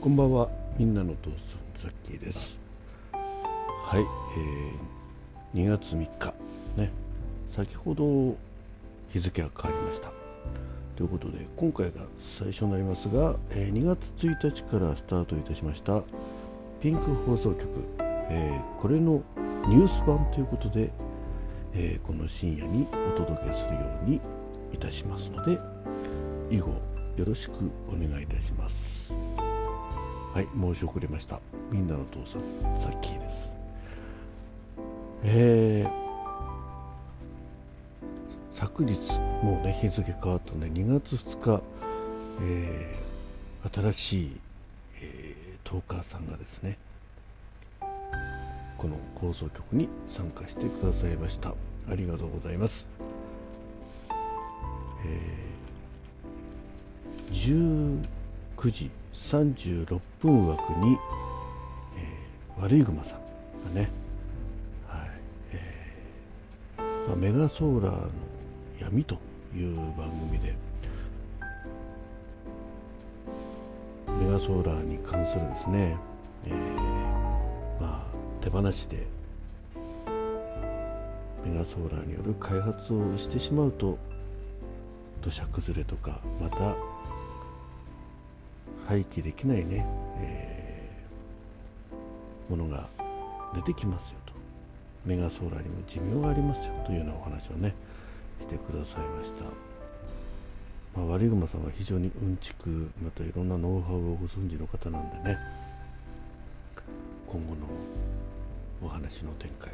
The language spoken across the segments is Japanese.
こんばんは。みんなの父さんザッキーです。はい、えー、2月3日。ね。先ほど日付が変わりました。ということで今回が最初になりますが、えー2月1日からスタートいたしましたピンク放送局、えーこれのニュース版ということで、えーこの深夜にお届けするようにいたしますので以後よろしくお願いいたします。はい申し遅れました。みんなの父さんさっきです。えー昨日もうね日付変わったね2月2日、えー新しい、えートーカーさんがですねこの放送局に参加してくださいました。ありがとうございます、えー19時36分枠に、えー悪いグマさんがね、はいえーまあ、メガソーラーの闇という番組でメガソーラーに関するですね、えーまあ、手放しでメガソーラーによる開発をしてしまうと土砂崩れとかまた廃棄できないね、えーものが出てきますよと。メガソーラーにも寿命がありますよというようなお話をねしてくださいました、まあ、悪いグマさんは非常にうんちくまたいろんなノウハウをご存知の方なんでね今後のお話の展開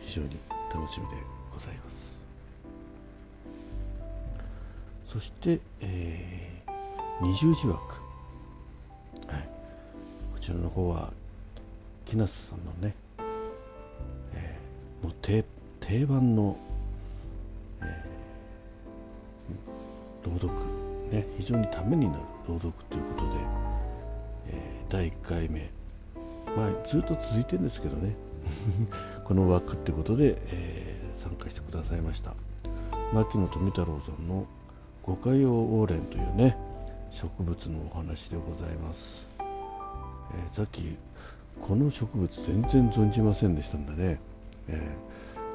非常に楽しみでございます。そして、えー、二重字枠、ちらの方は木梨さんのね、えーもう定定番の、えー朗読、ね、非常にためになる朗読ということで、えー第1回目、まあ、ずっと続いてるんですけどね。この枠ってことで、えー参加してくださいました。牧野富太郎さんの「五花葉オーレン」というね植物のお話でございます、えーさっきこの植物全然存じませんでしたんでね、え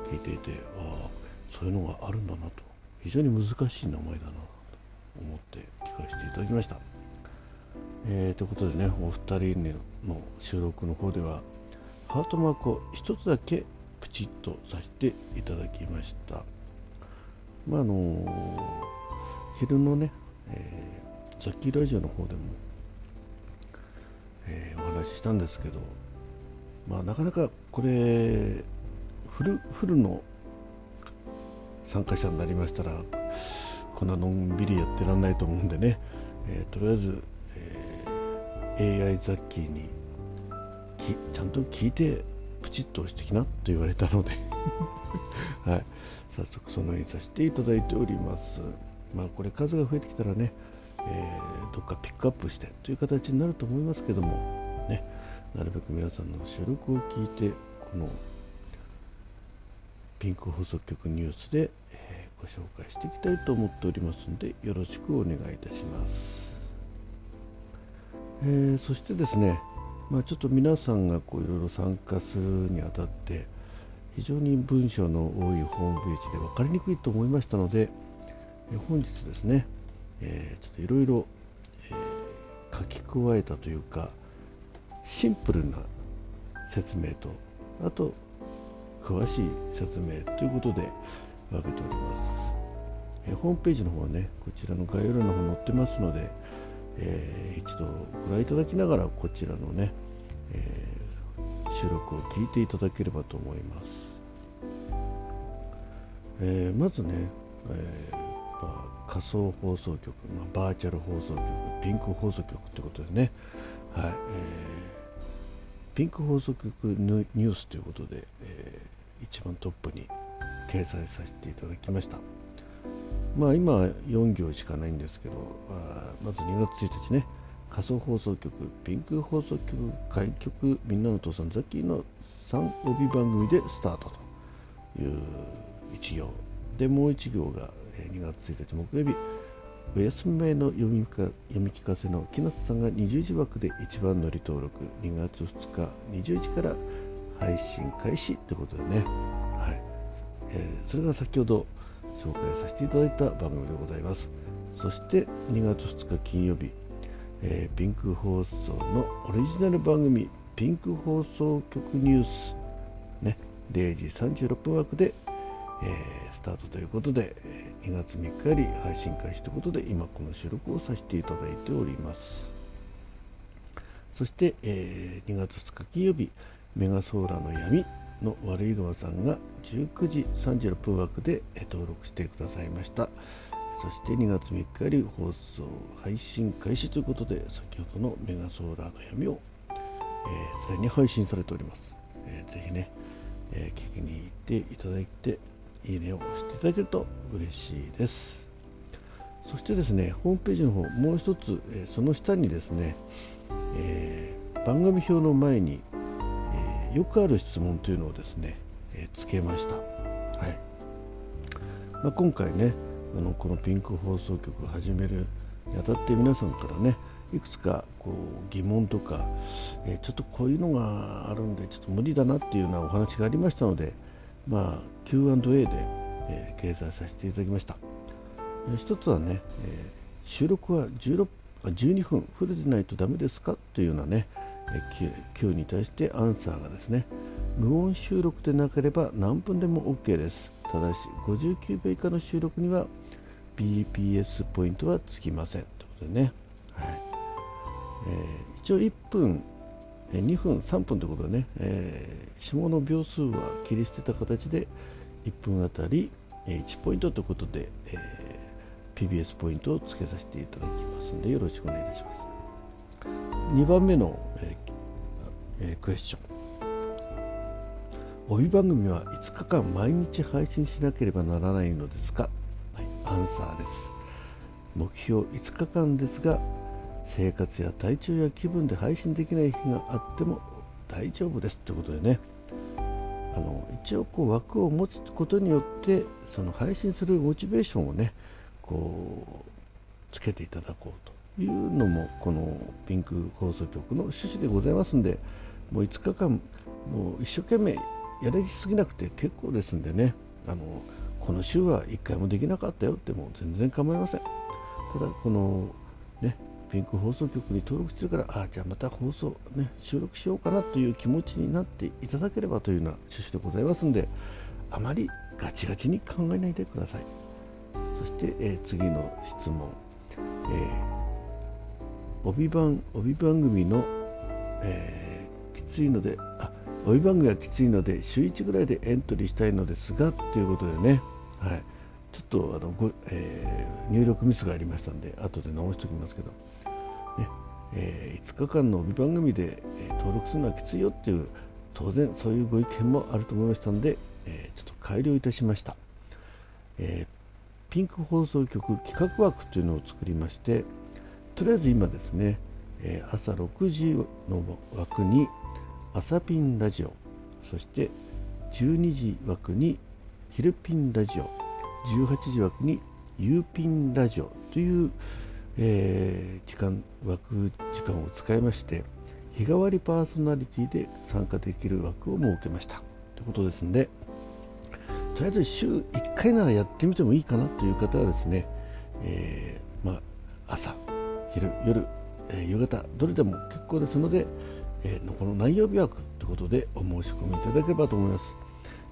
ー聞いていてああそういうのがあるんだなと。非常に難しい名前だなと思って聞かせていただきました、えーということでねお二人の収録の方ではハートマークを一つだけプチッとさせていただきました。まああの昼のね、えー、ザッキーラジオの方でもえーお話ししたんですけど、まあ、なかなかこれフルフルの参加者になりましたらこんなのんびりやってらんないと思うんでね、えーとりあえず、えー AI ザッキーにちゃんと聞いてプチッと押してきなと言われたので、はい、早速そのようにさせていただいております。まあこれ数が増えてきたらね、えーどっかピックアップしてという形になると思いますけども、ね、なるべく皆さんの収録を聞いてこのピンク放送局ニュースで、えーご紹介していきたいと思っておりますのでよろしくお願いいたします。えーそしてですね、まあ、ちょっと皆さんがこういろいろ参加するにあたって非常に文章の多いホームページで分かりにくいと思いましたので、えー本日ですね、えーちょっといろいろ書き加えたというかシンプルな説明とあと詳しい説明ということで分けております、えホームページの方はねこちらの概要欄の方載ってますので、えー一度ご覧いただきながらこちらのね、えー収録を聞いていただければと思います、えーまずね、えーまあ、仮想放送局、まあ、バーチャル放送局ピンク放送局ということでね、はいえーピンク放送局ニュースということで、えー一番トップに掲載させていただきました。まあ今4行しかないんですけど、あまず2月1日ね、仮想放送局ピンク放送局開局みんなの父さんザッキーの3帯番組でスタートという1行。でもう1行が2月1日木曜日お休み前の読みか読み聞かせの木夏さんが20時枠で一番乗り登録2月2日20時から配信開始ということでね、はい。えー、それが先ほど紹介させていただいた番組でございます。そして2月2日金曜日、えー、ピンク放送のオリジナル番組ピンク放送局ニュース。ね。0時36分枠で、えー、スタートということで2月3日より配信開始ということで今この収録をさせていただいております。そして、えー、2月2日金曜日メガソーラーの闇の悪い川さんが19時36分枠で登録してくださいました。そして2月3日より放送配信開始ということで先ほどのメガソーラーの闇をすで、えー、に配信されております、えー、ぜひね、えー、聞きに行っていただいていいねを押していただけると嬉しいです。そしてですねホームページの方もう一つ、え、その下にですね、えー、番組表の前に、えー、よくある質問というのをですね、えつけました、はい。まあ、今回ねあのこのピンク放送局を始めるにあたって皆さんからねいくつかこう疑問とか、え、ちょっとこういうのがあるんでちょっと無理だなっていうようなお話がありましたので、まあ、Q&A で、えー、掲載させていただきました、えー、一つはね、え収録は16あ12分フルでないとダメですか？というようなね、え Q, Q に対してアンサーがですね無音収録でなければ何分でも OK です。ただし59秒以下の収録には BPS ポイントはつきません。ということでね、はい。えー、一応1分2分3分ということでね、えー、下の秒数は切り捨てた形で1分あたり1ポイントということで、えー、PBS ポイントをつけさせていただきますのでよろしくお願いいたします。2番目の、えーえー、クエスチョン。帯番組は5日間毎日配信しなければならないのですか？はいアンサーです。目標5日間ですが生活や体調や気分で配信できない日があっても大丈夫ですということでね。あの一応こう枠を持つことによってその配信するモチベーションをねこうつけていただこうというのもこのピンク放送局の趣旨でございますんでもう5日間もう一生懸命やりすぎなくて結構ですんでね。あのこの週は1回もできなかったよっても全然構いません。ただこのねピンク放送局に登録してるからああじゃあまた放送ね収録しようかなという気持ちになっていただければというような趣旨でございますんであまりガチガチに考えないでください。そして、えー、次の質問、えー、帯番帯番組の、えー、きついのであ帯番組はきついので週1ぐらいでエントリーしたいのですがということでね。はい、ちょっとあのご、えー、入力ミスがありましたんで後で直しておきますけど、ねえー、5日間の帯番組で、えー、登録するのはきついよっていう当然そういうご意見もあると思いましたので、えちょっと改良いたしました、えピンク放送局企画枠というのを作りましてとりあえず今ですね、え朝6時の枠に朝ピンラジオそして12時枠にヒルピンラジオ18時枠にユーピンラジオという、えー、時間枠時間を使いまして日替わりパーソナリティで参加できる枠を設けましたということですのでとりあえず週1回ならやってみてもいいかなという方はですね、えー、まあ、朝昼夜、えー、夕方どれでも結構ですので、えこの内容日枠ということでお申し込みいただければと思います。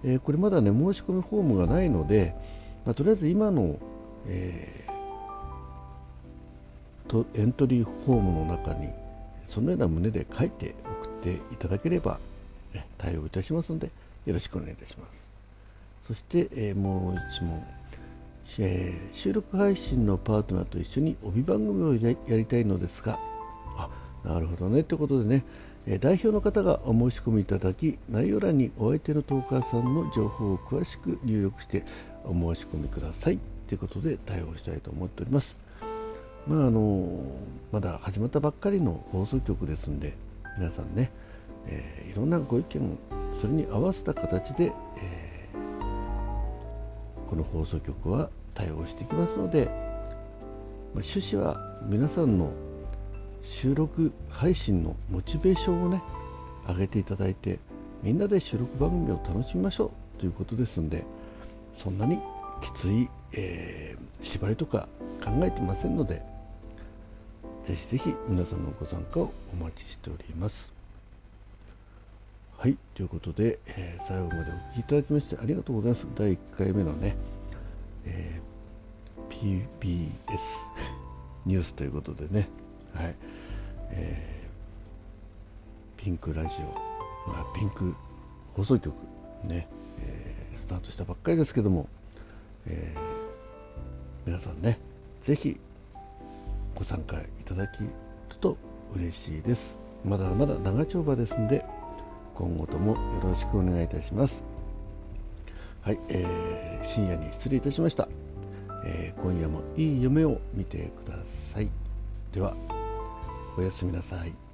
え、これまだね申し込みフォームがないので、まあ、とりあえず今の、えー、とエントリーフォームの中にそのような旨で書いて送っていただければ、ね、対応いたしますのでよろしくお願いいたします。そして、えー、もう一問、えー、収録配信のパートナーと一緒に帯番組をやりたいのですがあなるほどねということでね代表の方がお申し込みいただき内容欄にお相手のトーカーさんの情報を詳しく入力してお申し込みくださいということで対応したいと思っております。まああのまだ始まったばっかりの放送局ですんで皆さんね、えー、いろんなご意見それに合わせた形で、えー、この放送局は対応していきますので、まあ、趣旨は皆さんの収録配信のモチベーションをね上げていただいてみんなで収録番組を楽しみましょうということですんでそんなにきつい、えー、縛りとか考えてませんのでぜひぜひ皆さんのご参加をお待ちしております。はいということで、えー、最後までお聴きいただきましてありがとうございます。第1回目のね、えー、PBS ニュースということでね、はいえー、ピンクラジオ、まあ、ピンク放送局ね、スタートしたばっかりですけども、えー、皆さんねぜひご参加いただきると嬉しいです。まだまだ長丁場ですんで今後ともよろしくお願いいたします。はい、えー、深夜に失礼いたしました、えー、今夜もいい夢を見てください。ではおやすみなさい。